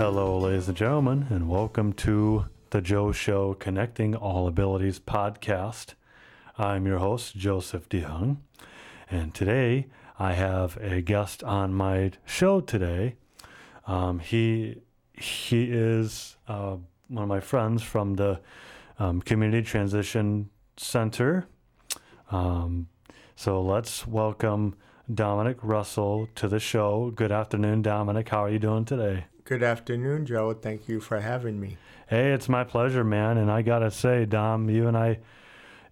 Hello, ladies and gentlemen, and welcome to the Joe Show Connecting All Abilities podcast. I'm your host, Joseph DeYoung, and today I have a guest on my show today. Um, he he is uh, one of my friends from the um, Community Transition Center. Um, so let's welcome Dominic Russell to the show. Good afternoon, Dominic. How are you doing today? Good afternoon, Joe. Thank you for having me. Hey, it's my pleasure, man. And I gotta say, Dom, you and I,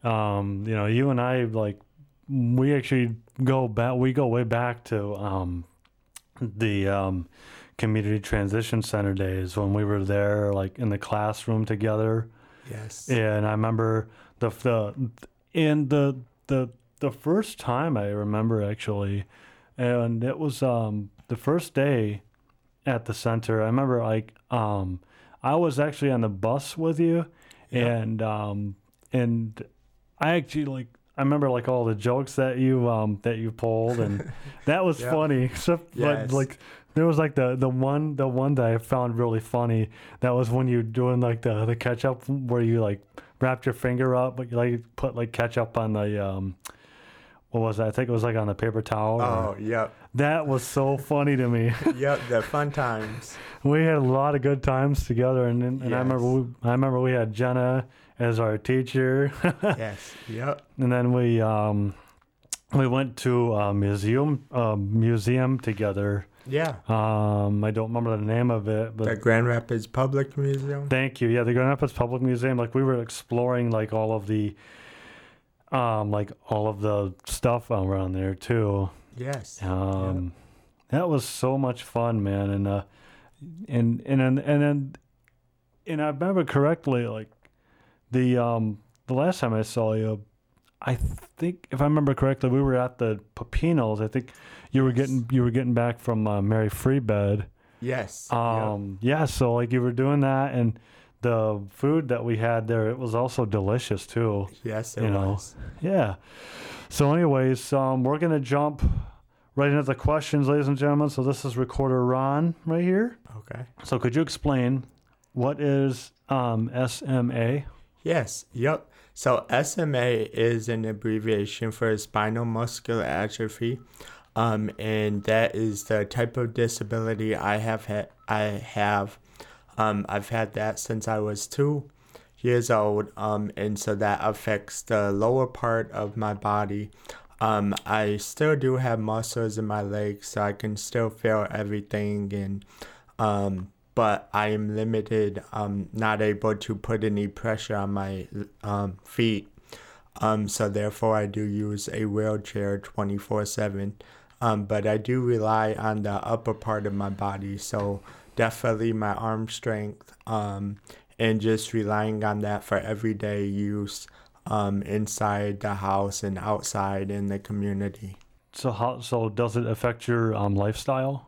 um, you know, you and I, like, we actually go back. We go way back to um, the um, community transition center days when we were there, like in the classroom together. Yes. And I remember the the and the the the first time I remember actually, and it was um the first day at the center. I remember like um I was actually on the bus with you, Yeah. and um and I actually like I remember like all the jokes that you um that you pulled and that was Yeah. funny. Except Yes. but like there was like the the one the one that I found really funny. That was when you were doing like the the ketchup where you like wrapped your finger up, but you like put like ketchup on the um. What was that? I think it was like on the paper towel. or- Oh, yep. That was so funny to me. Yep. The fun times. we had a lot of good times together, and and, and I remember we, I remember we had Jenna as our teacher, yes. Yep. and then we um we went to a museum a museum together. Yeah. Um, I don't remember the name of it, but The Grand Rapids Public Museum. Thank you. Yeah, the Grand Rapids Public Museum. Like we were exploring like all of the, um, like all of the stuff around there too. Yes. Um, that was so much fun, man. And uh, and and then and then, and I remember correctly, like the um the last time I saw you, I think if I remember correctly, we were at the Pepinos. I think you were getting you were getting back from uh, Mary Free Bed. Yes. yep. Um, yeah, so like you were doing that, and the food that we had there, it was also delicious too. Yes, it you know. was. Yeah. So, anyways, um, we're gonna jump right into the questions, ladies and gentlemen. So this is recorder Ron right here. Okay. So could you explain what is um, SMA? Yes. Yep. So SMA is an abbreviation for spinal muscular atrophy. Um, and that is the type of disability I have had. I have. Um, I've had that since I was two years old. Um, and so that affects the lower part of my body. Um, I still do have muscles in my legs, so I can still feel everything and um, but I am limited, um, not able to put any pressure on my um, feet. Um, so therefore, I do use a wheelchair 24 7. Um, but I do rely on the upper part of my body. So definitely my arm strength um, and just relying on that for everyday use um, inside the house and outside in the community. So how so does it affect your um, lifestyle?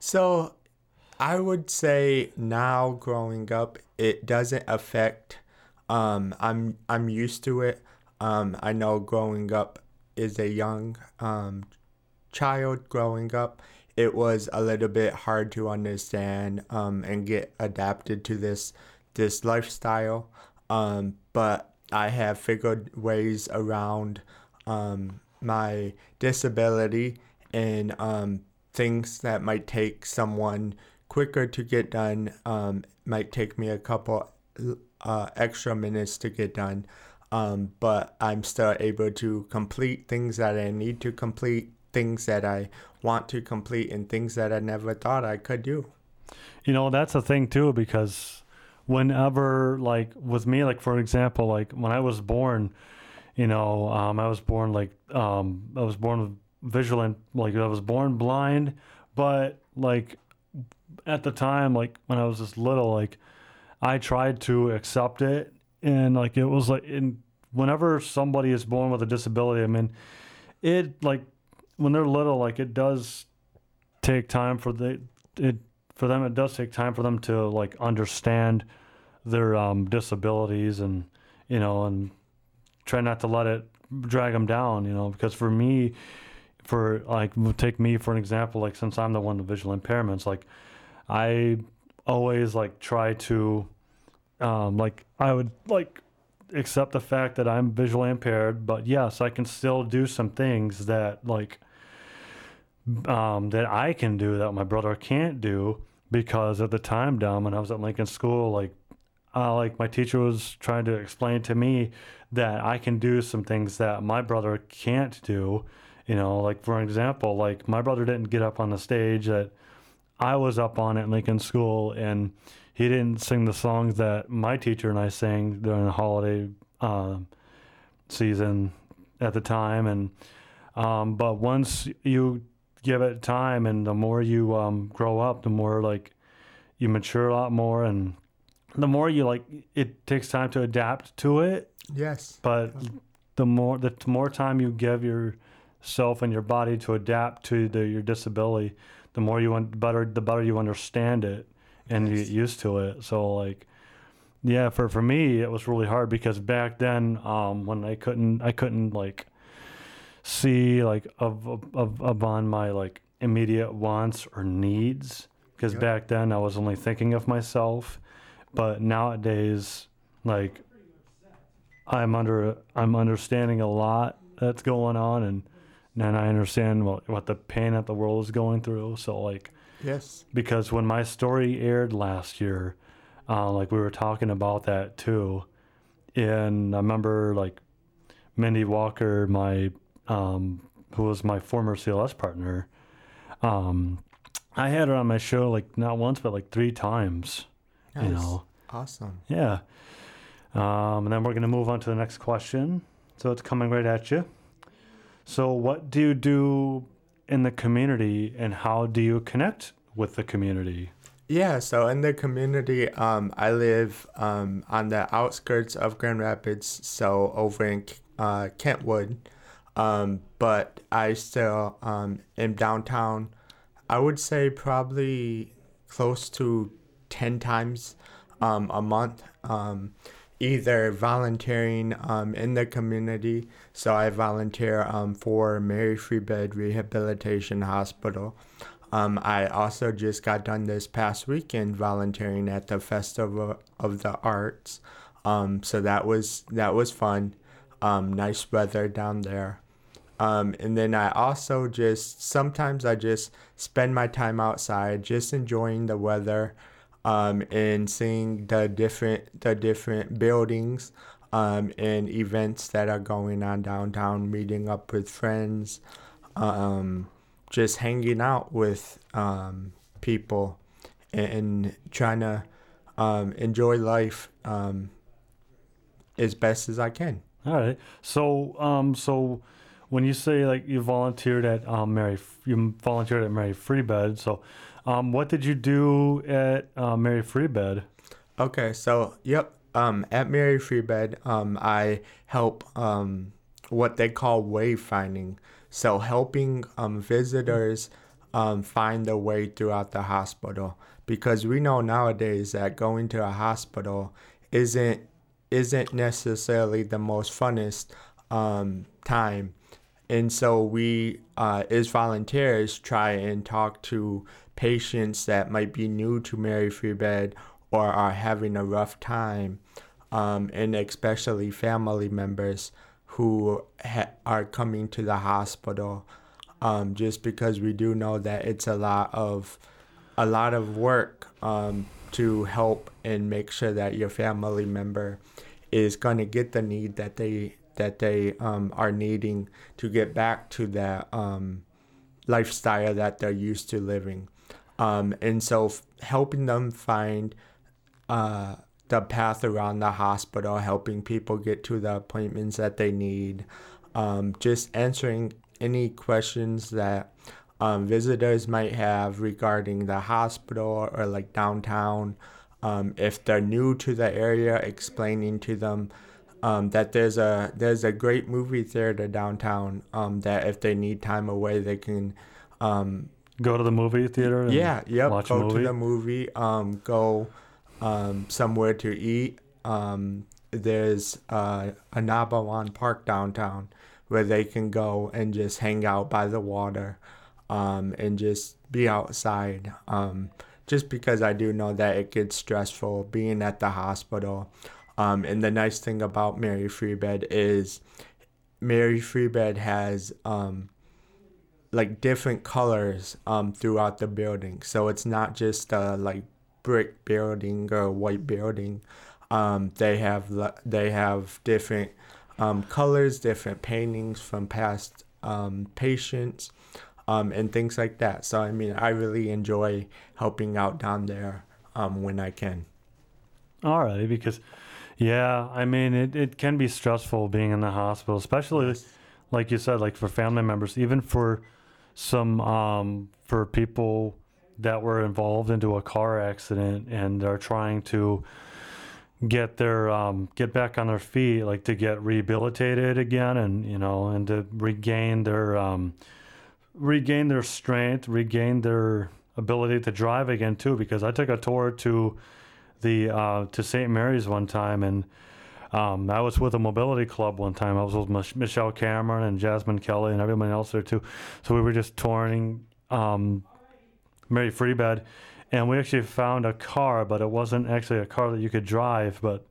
So I would say now growing up, it doesn't affect. Um, I'm I'm used to it. Um, I know growing up is a young um, child growing up. It was a little bit hard to understand um, and get adapted to this this lifestyle. Um, but I have figured ways around um, my disability and um, things that might take someone quicker to get done um, might take me a couple uh, extra minutes to get done um, but i'm still able to complete things that i need to complete things that i want to complete and things that i never thought i could do. You know, that's a thing too because whenever like with me like for example, like when I was born, you know, um I was born like um I was born with visual and like I was born blind, but like at the time like when I was just little like I tried to accept it and like it was like in whenever somebody is born with a disability, I mean it like when they're little like it does take time for the it for them it does take time for them to like understand their um, disabilities and you know and try not to let it drag them down you know because for me for like take me for an example like since i'm the one with visual impairments like i always like try to um, like I would like accept the fact that I'm visually impaired, but yes, I can still do some things that like um, that I can do that my brother can't do because at the time down when I was at Lincoln School, like uh, like my teacher was trying to explain to me that I can do some things that my brother can't do. You know, like for example, like my brother didn't get up on the stage that I was up on at Lincoln School, and he didn't sing the songs that my teacher and I sang during the holiday um, season at the time. And um, but once you give it time, and the more you um, grow up, the more like you mature a lot more, and the more you like, it takes time to adapt to it. Yes. But the more the more time you give yourself and your body to adapt to the, your disability, the more you want better the better you understand it and you get used to it. So like yeah, for for me it was really hard because back then um when I couldn't I couldn't like see like of of, of on my like immediate wants or needs because Yep. back then I was only thinking of myself but nowadays like I'm under I'm understanding a lot that's going on and and I understand what what the pain that the world is going through so like Yes. because when my story aired last year, uh, like we were talking about that too, and I remember like Mindy Walker, my um, who was my former CLS partner, um, I had her on my show like not once but like three times. Nice. You know, Awesome. yeah. Um, and then we're gonna move on to the next question. So it's coming right at you. So what do you do in the community, and how do you connect with the community? Yeah, so in the community, um, I live um, on the outskirts of Grand Rapids, so over in uh, Kentwood. Um, but I still um, am downtown. I would say probably close to 10 times um, a month, um, either volunteering um, in the community. So I volunteer um, for Mary Free Bed Rehabilitation Hospital. Um, I also just got done this past weekend volunteering at the Festival of the Arts. Um, so that was that was fun. Nice weather down there. Um, and then I also just sometimes I just spend my time outside, just enjoying the weather, um, and seeing the different the different buildings, um, and events that are going on downtown. Meeting up with friends, um, just hanging out with um, people, and trying to um, enjoy life as best as I can. All right. So, um, so when you say like you volunteered at um, Mary, you volunteered at Mary Free Bed. So, um, what did you do at uh, Mary Free Bed? Okay, so yep, um, at Mary Free Bed, um, I help um, what they call wayfinding. So helping um, visitors um, find their way throughout the hospital because we know nowadays that going to a hospital isn't isn't necessarily the most funnest um, time. And so we, uh, as volunteers, try and talk to patients that might be new to Mary Free Bed or are having a rough time, um, and especially family members who ha- are coming to the hospital. Um, just because we do know that it's a lot of a lot of work um, to help and make sure that your family member is going to get the need that they that they um, are needing to get back to that um, lifestyle that they're used to living. Um, and so f- helping them find uh, the path around the hospital, helping people get to the appointments that they need, um, just answering any questions that um, visitors might have regarding the hospital or like downtown. Um, if they're new to the area, explaining to them um, that there's a there's a great movie theater downtown. Um, that if they need time away, they can. Um, Go to the movie theater. And yeah, yep. watch go to the movie. Um, go um, somewhere to eat. Um, there's uh, Ah-Nab-Awen Park downtown where they can go and just hang out by the water, um, and just be outside, um, just because I do know that it gets stressful being at the hospital. Um, and the nice thing about Mary Free Bed is Mary Free Bed has um, like different colors um, throughout the building. So it's not just a like brick building or white building. Um, they have they have different um, colors, different paintings from past um, patients, um, and things like that. So I mean, I really enjoy helping out down there um, when I can. All right, because yeah, I mean, it, it can be stressful being in the hospital, especially yes. like you said, like for family members, even for some um, for people that were involved into a car accident and are trying to get their um, get back on their feet, like to get rehabilitated again, and you know, and to regain their um, regain their strength, regain their ability to drive again too. Because I took a tour to the uh, to St. Mary's one time, and um, I was with a mobility club one time. I was with Mich- Michelle Cameron and Jasmine Kelly and everyone else there too. So we were just touring um, Mary Free Bed and we actually found a car, but it wasn't actually a car that you could drive. But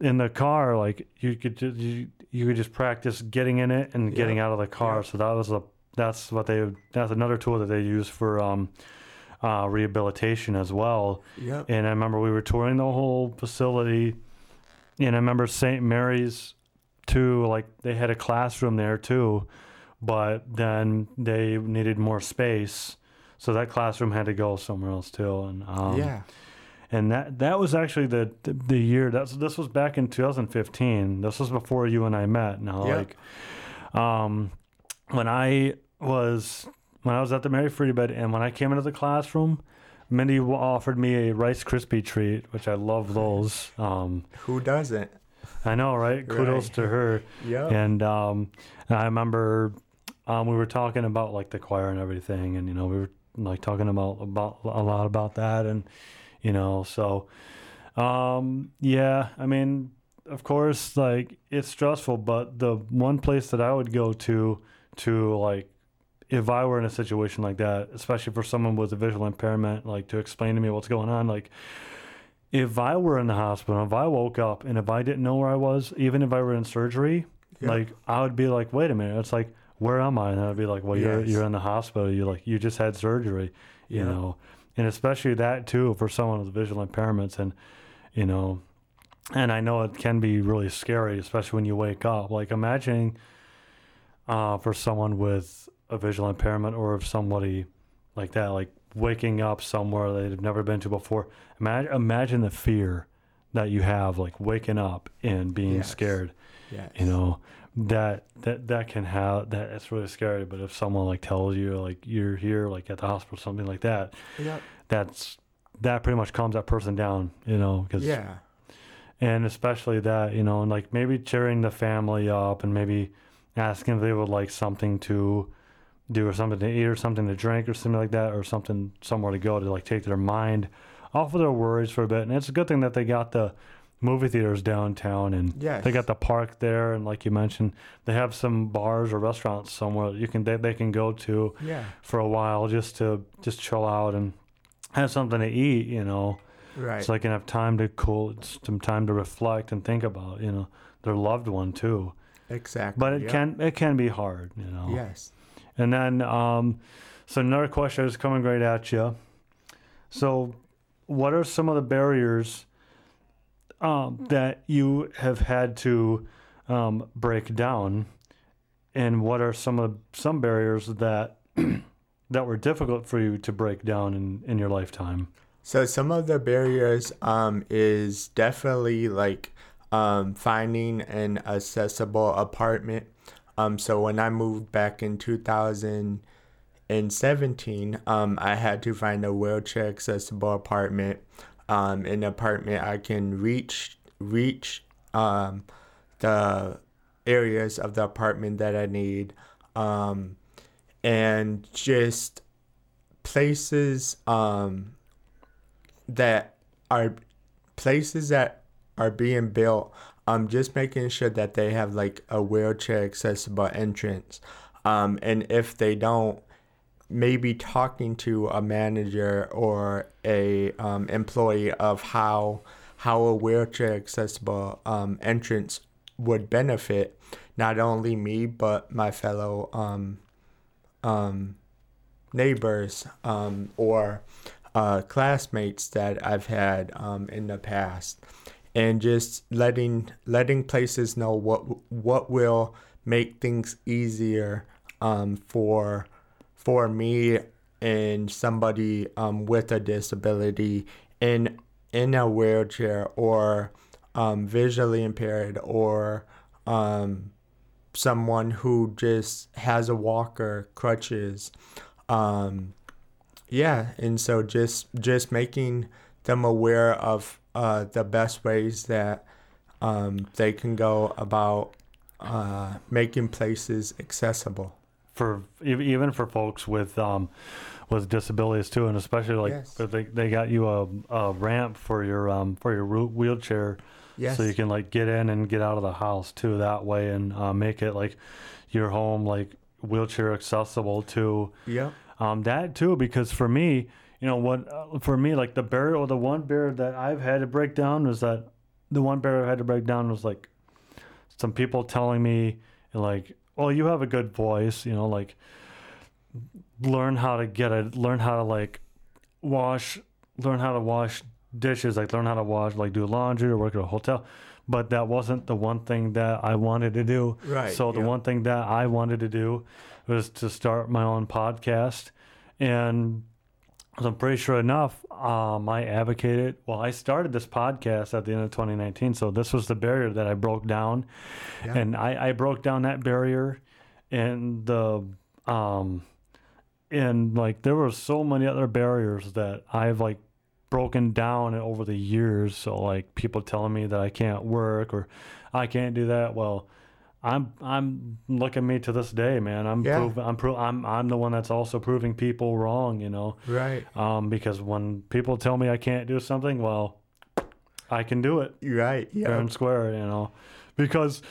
in the car, like you could just, you, you could just practice getting in it and getting out of the car. So that was a that's what they that's another tool that they use for um, uh, rehabilitation as well. Yep. And I remember we were touring the whole facility, and I remember St. Mary's too. Like they had a classroom there too, but then they needed more space so that classroom had to go somewhere else too. And um, yeah, and that that was actually the the, year. That's this was back in 2015. This was before you and I met. Now, yep. like, um, when I was when I was at the Mary Free Bed, and when I came into the classroom. Mindy offered me a Rice Krispie treat, which I love those. Um, Who doesn't? I know, right? Kudos right. to her. Yeah. And um, I remember um, we were talking about like the choir and everything, and you know we were like talking about about a lot about that, and you know, so um, yeah, I mean, of course, like it's stressful, but the one place that I would go to to like if I were in a situation like that, especially for someone with a visual impairment, like to explain to me what's going on, like if I were in the hospital, if I woke up and if I didn't know where I was, even if I were in surgery, yeah. like I would be like, wait a minute, it's like where am I? And I'd be like, well, yes. you're you're in the hospital. You like you just had surgery, you yeah. know, and especially that too for someone with visual impairments, and you know, and I know it can be really scary, especially when you wake up. Like imagining uh, for someone with a visual impairment or if somebody like that, like waking up somewhere they've never been to before. Imagine imagine the fear that you have, like waking up and being yes. scared. Yes. You know, that that that can have that it's really scary but if someone like tells you like you're here like at the hospital something like that yeah. that's that pretty much calms that person down you know because yeah and especially that you know and like maybe cheering the family up and maybe asking if they would like something to do or something to eat or something to drink or something like that or something somewhere to go to like take their mind off of their worries for a bit. And it's a good thing that they got the movie theaters downtown and yes. they got the park there. And like you mentioned they have some bars or restaurants somewhere you can they, they can go to yeah. for a while just to just chill out and have something to eat you know? Right. So they can have time to cool some time to reflect and think about you know their loved one too. Exactly but it yep. can it can be hard you know? Yes and then um so another question is coming right at you so what are some of the barriers um, that you have had to um, break down, and what are some of some barriers that that were difficult for you to break down in, in your lifetime? So some of the barriers um, is definitely like um, finding an accessible apartment. Um, so when I moved back in 2017, um, I had to find a wheelchair accessible apartment um, an apartment, I can reach reach um, the areas of the apartment that I need, um, and just places um, that are places that are being built. Um, just making sure that they have like a wheelchair accessible entrance. Um, and if they don't, maybe talking to a manager or a um, employee of how how a wheelchair accessible um, entrance would benefit not only me but my fellow um, um, neighbors um, or uh, classmates that I've had um, in the past, and just letting letting places know what what will make things easier um, for for me and somebody um, with a disability in in a wheelchair or um, visually impaired or um, someone who just has a walker, crutches. Um, yeah, and so just just making them aware of uh, the best ways that um, they can go about uh, making places accessible for even for folks with um, with disabilities too, and especially like Yes. they they got you a, a ramp for your um for your wheelchair, Yes. so you can like get in and get out of the house too that way, and uh, make it like your home like wheelchair accessible to Yep. um, that too because for me you know what uh, for me like the barrier or the one barrier that i've had to break down was that the one barrier i had to break down was like some people telling me like well you have a good voice you know like learn how to get it learn how to like wash learn how to wash dishes like learn how to wash like do laundry or work at a hotel but that wasn't the one thing that i wanted to do Right. so the yep. one thing that I wanted to do was to start my own podcast, and I'm pretty sure enough, um, I advocated. Well, I started this podcast at the end of 2019, so this was the barrier that I broke down, Yeah. and I, I broke down that barrier, and the um, and like there were so many other barriers that I've like broken down over the years. So like people telling me that I can't work or I can't do that. Well, I'm I'm look at me to this day, man. I'm Yeah. prov- I'm pro- I'm I'm the one that's also proving people wrong, you know. Right. Um, because when people tell me I can't do something, well, I can do it Right. fair and square, you know, because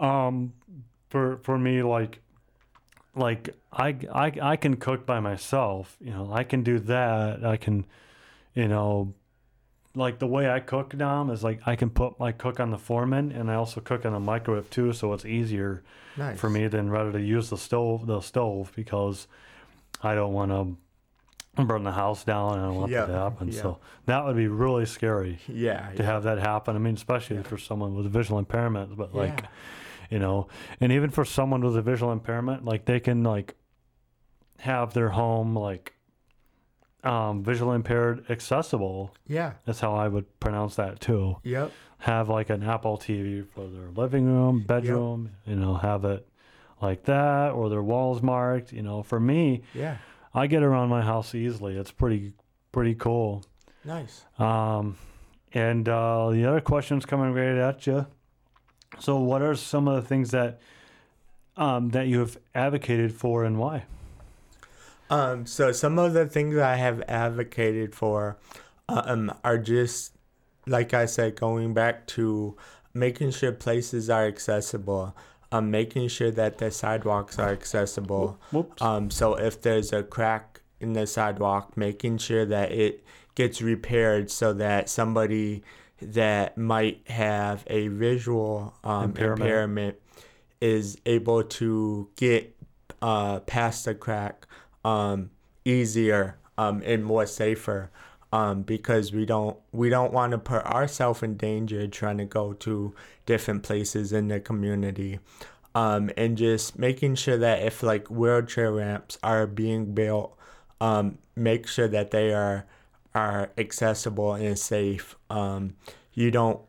um, for for me, like like I, I I can cook by myself, you know, I can do that. I can, you know, like the way I cook now is like I can put my cook on the foreman, and I also cook on the microwave too, so it's easier Nice. for me than rather to use the stove the stove because I don't want to burn the house down and I don't want that to happen. yeah. So that would be really scary Yeah. to have that happen. I mean, especially for someone with visual impairment, but like, Yeah. you know, and even for someone with a visual impairment, like they can like have their home like um visually impaired accessible. Yeah. That's how I would pronounce that too. Yep. Have like an Apple TV for their living room, bedroom, you know, have it like that or their walls marked, you know. For me, Yeah. I get around my house easily. It's pretty pretty cool. Nice. Um, and uh, the other questions coming right at you. So, what are some of the things that um, that you have advocated for, and why? Um, so some of the things I have advocated for um, are just, like I said, going back to making sure places are accessible, um, making sure that the sidewalks are accessible. Whoops. Um, so if there's a crack in the sidewalk, making sure that it gets repaired so that somebody that might have a visual um, Impairment. impairment. is able to get uh, past the crack um, easier um, and more safer um, because we don't we don't want to put ourselves in danger trying to go to different places in the community. Um, and just making sure that if like wheelchair ramps are being built um, make sure that they are are accessible and safe. Um, you don't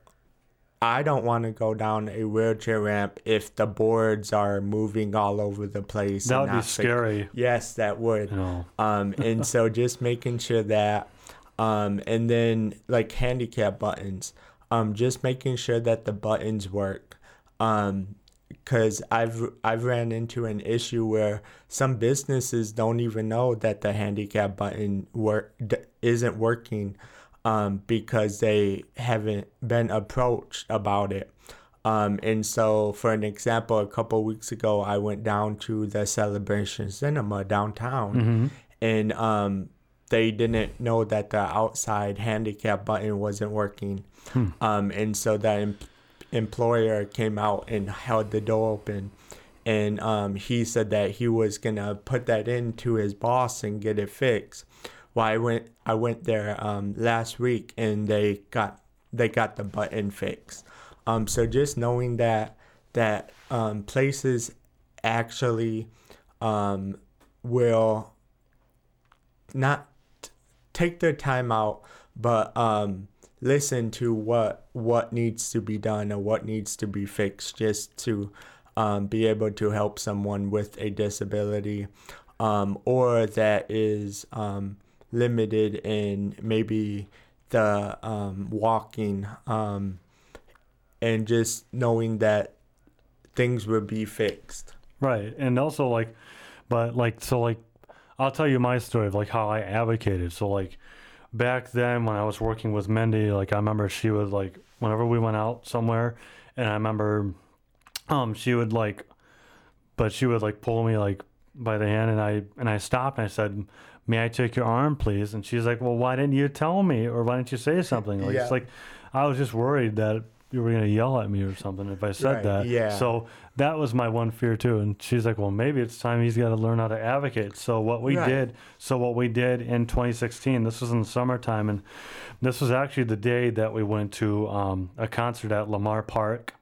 I don't want to go down a wheelchair ramp if the boards are moving all over the place. that would be scary. Yes, that would. Know, Um, and so just making sure that, um, and then like handicap buttons, um, just making sure that the buttons work. Um, because I've I've ran into an issue where some businesses don't even know that the handicap button work d- isn't working, um, because they haven't been approached about it. Um, and so, for an example, a couple weeks ago, I went down to the Celebration Cinema downtown, Mm-hmm. and um, they didn't know that the outside handicap button wasn't working. Hmm. Um, and so the em- employer came out and held the door open. And um, he said that he was gonna put that into his boss and get it fixed. Well, I went I went there um, last week and they got they got the button fixed. Um, so just knowing that that um, places actually um, will not take their time out, but um, listen to what what needs to be done or what needs to be fixed, just to um, be able to help someone with a disability, um, or that is um, limited in maybe the um, walking, um, and just knowing that things would be fixed. Right. And also like but like so like I'll tell you my story of like how I advocated. So like back then when I was working with Mindy, like I remember she would like whenever we went out somewhere and I remember um she would like but she would like pull me like by the hand and I and I stopped and I said, May I take your arm please? And she's like, Well why didn't you tell me or why didn't you say something? Like Yeah. it's like I was just worried that you were gonna yell at me or something if I said Right, that. yeah. So that was my one fear too. And she's like, well, maybe it's time he's got to learn how to advocate. So what we Right. did, so what we did in 2016, this was in the summertime, and this was actually the day that we went to um, a concert at Lamar Park.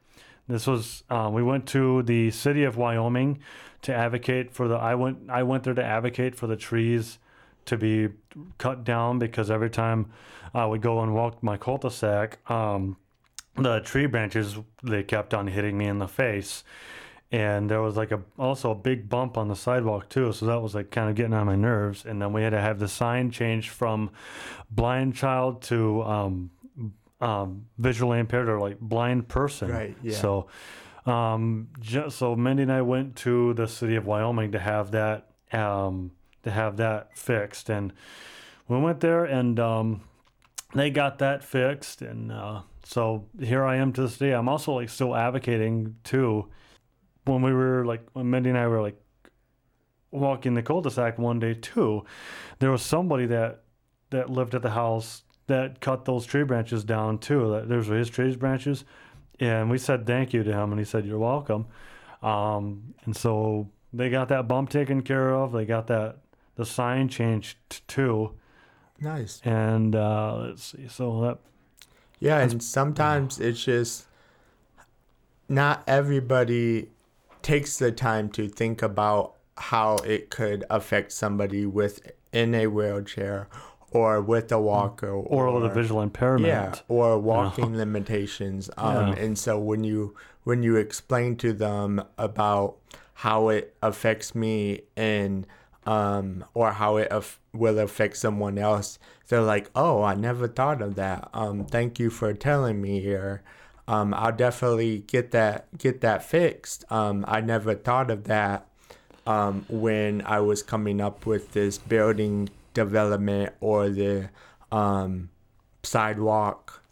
This was um, we went to the city of Wyoming to advocate for the. I went I went there to advocate for the trees to be cut down because every time I would go and walk my cul-de-sac, um, the tree branches they kept on hitting me in the face. And there was like a also a big bump on the sidewalk too. So that was like kind of getting on my nerves. And then we had to have the sign changed from blind child to um, um, visually impaired or like blind person. Right, yeah. so um, so Mindy and I went to the city of Wyoming to have that um, to have that fixed. And we went there and um, they got that fixed. And uh, so here i am to this day. I'm also like still advocating too. When we were like when mindy and i were like walking the cul-de-sac one day too there was somebody that that lived at the house that cut those tree branches down too. That those were his tree branches. And we said thank you to him and he said you're welcome. Um, and so they got that bump taken care of. They got that the sign changed t- too Nice. and uh, let's see. So that Yeah, and sometimes it's just not everybody takes the time to think about how it could affect somebody with in a wheelchair or with a walker or, with a visual impairment. yeah or walking limitations um Yeah. and so when you when you explain to them about how it affects me and um or how it af- will affect someone else they're like oh i never thought of that. Um thank you for telling me or um i'll definitely get that get that fixed. Um i never thought of that um when i was coming up with this building development or the um sidewalk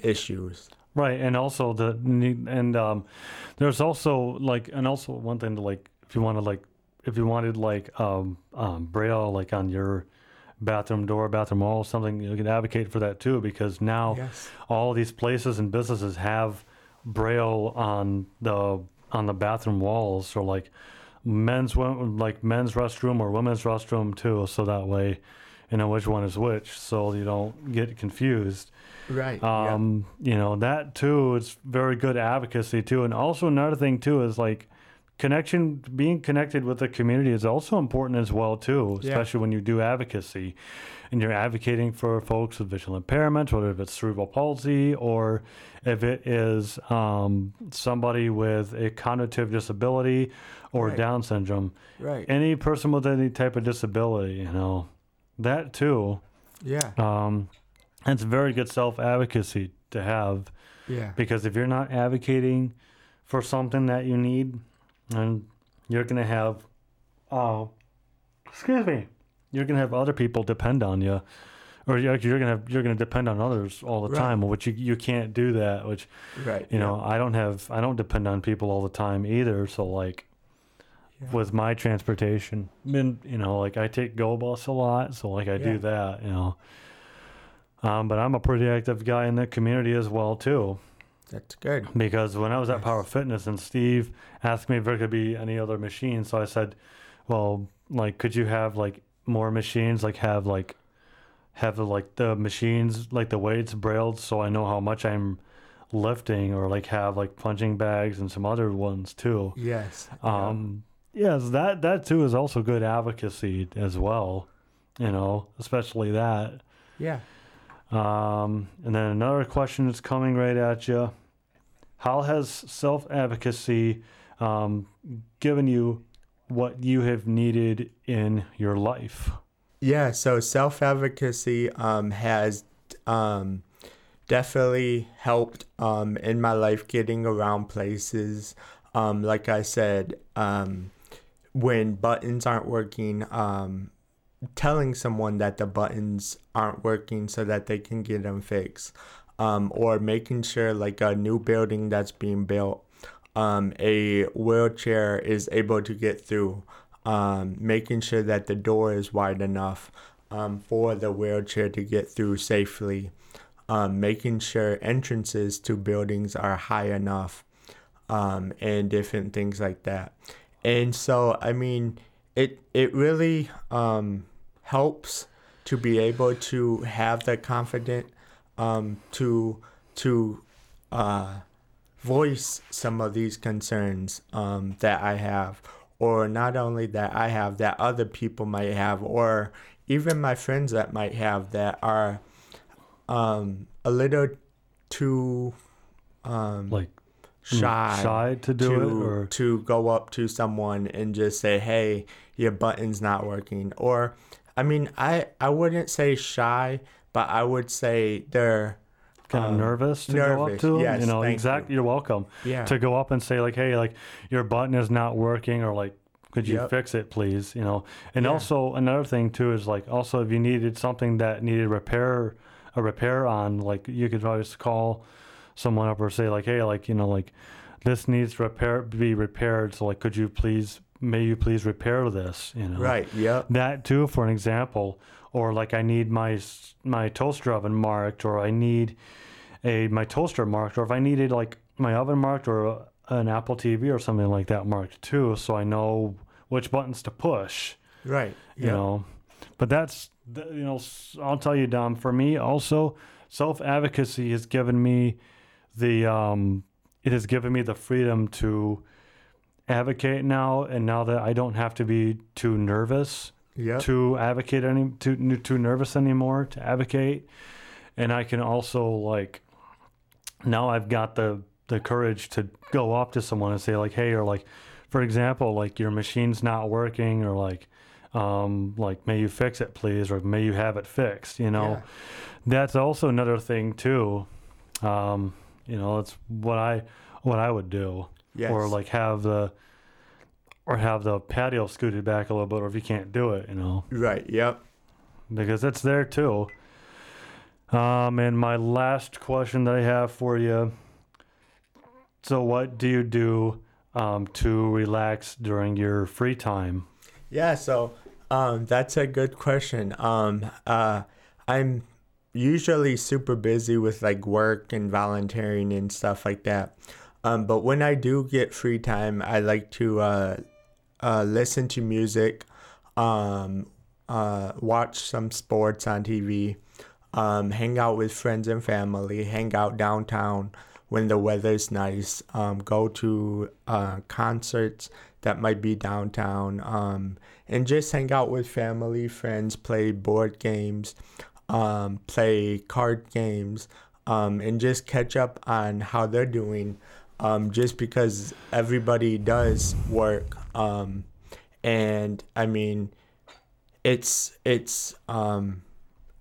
issues. Right, and also the need- and um, there's also like and also one thing to like if you want to like if you wanted like um, um braille like on your bathroom door, bathroom wall, something you can advocate for that too because now Yes. all these places and businesses have braille on the on the bathroom walls or like men's like men's restroom or women's restroom too so that way you know which one is which so you don't get confused Right. yeah. um you know that too is very good advocacy too and also another thing too is like connection being connected with the community is also important as well too Yeah. especially when you do advocacy and you're advocating for folks with visual impairment whether if it's cerebral palsy or if it is um, somebody with a cognitive disability or Right. down syndrome Right. any person with any type of disability you know that too Yeah. um, it's very good self advocacy to have Yeah. because if you're not advocating for something that you need, and you're gonna have, uh, excuse me, you're gonna have other people depend on you, or you're, you're gonna you're gonna depend on others all the Right. time, which you you can't do that. Which Right. you know I don't have I don't depend on people all the time either. So like Yeah. with my transportation, mean, you know, like I take Go Bus a lot, so like I Yeah. do that, you know. Um, but I'm a pretty active guy in the community as well too. That's good. because when I was at Power Fitness and Steve asked me if there could be any other machines, so I said, "Well, like, could you have like more machines? Like, have like have like the machines like the weights brailled so I know how much I'm lifting, or like have like punching bags and some other ones too." Yes. yeah. Um, yes, that that too is also good advocacy as well. You know, especially that. Yeah. Um, and then another question that's coming right at you. How has self advocacy um, given you what you have needed in your life? Yeah, so self advocacy um, has um, definitely helped um, in my life getting around places. Um, like I said, when buttons aren't working, um, telling someone that the buttons aren't working so that they can get them fixed. Um, or making sure, like a new building that's being built, um, a wheelchair is able to get through um, making sure that the door is wide enough um, for the wheelchair to get through safely, um, making sure entrances to buildings are high enough, um, and different things like that. And so, I mean, it it really um, helps to be able to have the confidence um, to to uh, voice some of these concerns um, that I have, or not only that I have, that other people might have, or even my friends that might have that are um, a little too um, Like shy, shy to do to, it, or? to go up to someone and just say, "Hey, your button's not working," or I mean, I I wouldn't say shy, but I would say they're kind of um, nervous to go up to to 'em? yes, you know, exactly. you. You're welcome yeah, to go up and say like, "Hey, like your button is not working," or like, "Could you Yep. fix it, please?" You know. And Yeah. also another thing too is like, also if you needed something that needed repair, a repair on, like you could always call someone up or say like, "Hey, like you know, like this needs repair be repaired. So like, could you please, may you please repair this?" You know. right, yeah That too, for an example, or like I need my my toaster oven marked, or I need a my toaster marked, or if I needed like my oven marked, or an Apple TV or something like that marked too, so I know which buttons to push. right, You know, but that's you know i'll tell you, Dom. For me, also self advocacy has given me the um it has given me the freedom to advocate now, and now that I don't have to be too nervous yep, to advocate any too too nervous anymore to advocate. And i can also like now i've got the the courage to go up to someone and say like hey or like for example like your machine's not working or like um like may you fix it please or may you have it fixed you know? Yeah, that's also another thing too. Um you know it's what i what i would do yes, or like have the or have the patio scooted back a little bit or if you can't do it you know right, yep, because it's there too um and my last question that i have for you so what do you do um, to relax during your free time yeah. So, um, that's a good question. Um, uh, I'm usually super busy with like work and volunteering and stuff like that. Um, but when I do get free time, I like to uh, uh, listen to music, um, uh, watch some sports on TV, um, hang out with friends and family, hang out downtown when the weather's nice, um, go to uh, concerts that might be downtown, um, and just hang out with family, friends, play board games, um, play card games, um, and just catch up on how they're doing. Um, just because everybody does work, um, and I mean, it's it's um,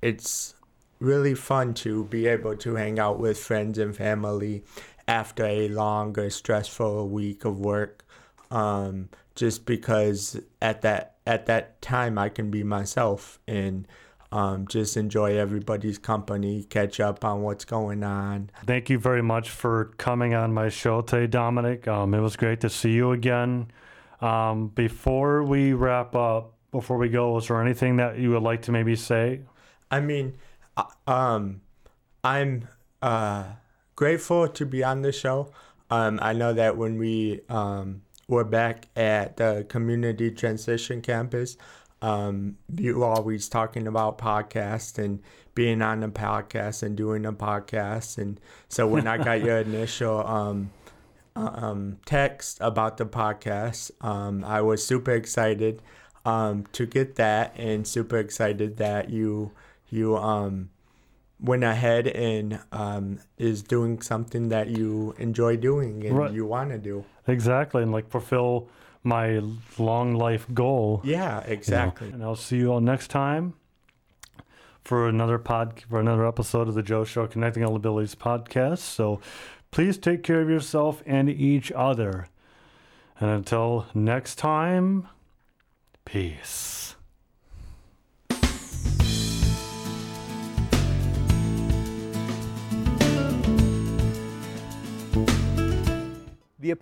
it's really fun to be able to hang out with friends and family after a long or stressful week of work. Um, just because at that at that time I can be myself and um, just enjoy everybody's company, catch up on what's going on. Thank you very much for coming on my show today, Dominic. Um, it was great to see you again. Um, before we wrap up, before we go, is there anything that you would like to maybe say? I mean, uh, um, I'm uh, grateful to be on the show. Um, I know that when we um, were back at the community transition campus, um, you always talking about podcasts and being on the podcast and doing the podcast. And so when I got your initial um, um, text about the podcast, um, I was super excited um, to get that and super excited that you you um, went ahead and um, is doing something that you enjoy doing and Right. you want to do. Exactly, and like fulfill my long life goal. Yeah, you know. exactly. And I'll see you all next time for another pod for another episode of the Joe Show Connecting All Abilities podcast. So please take care of yourself and each other. And until next time, peace. The opinion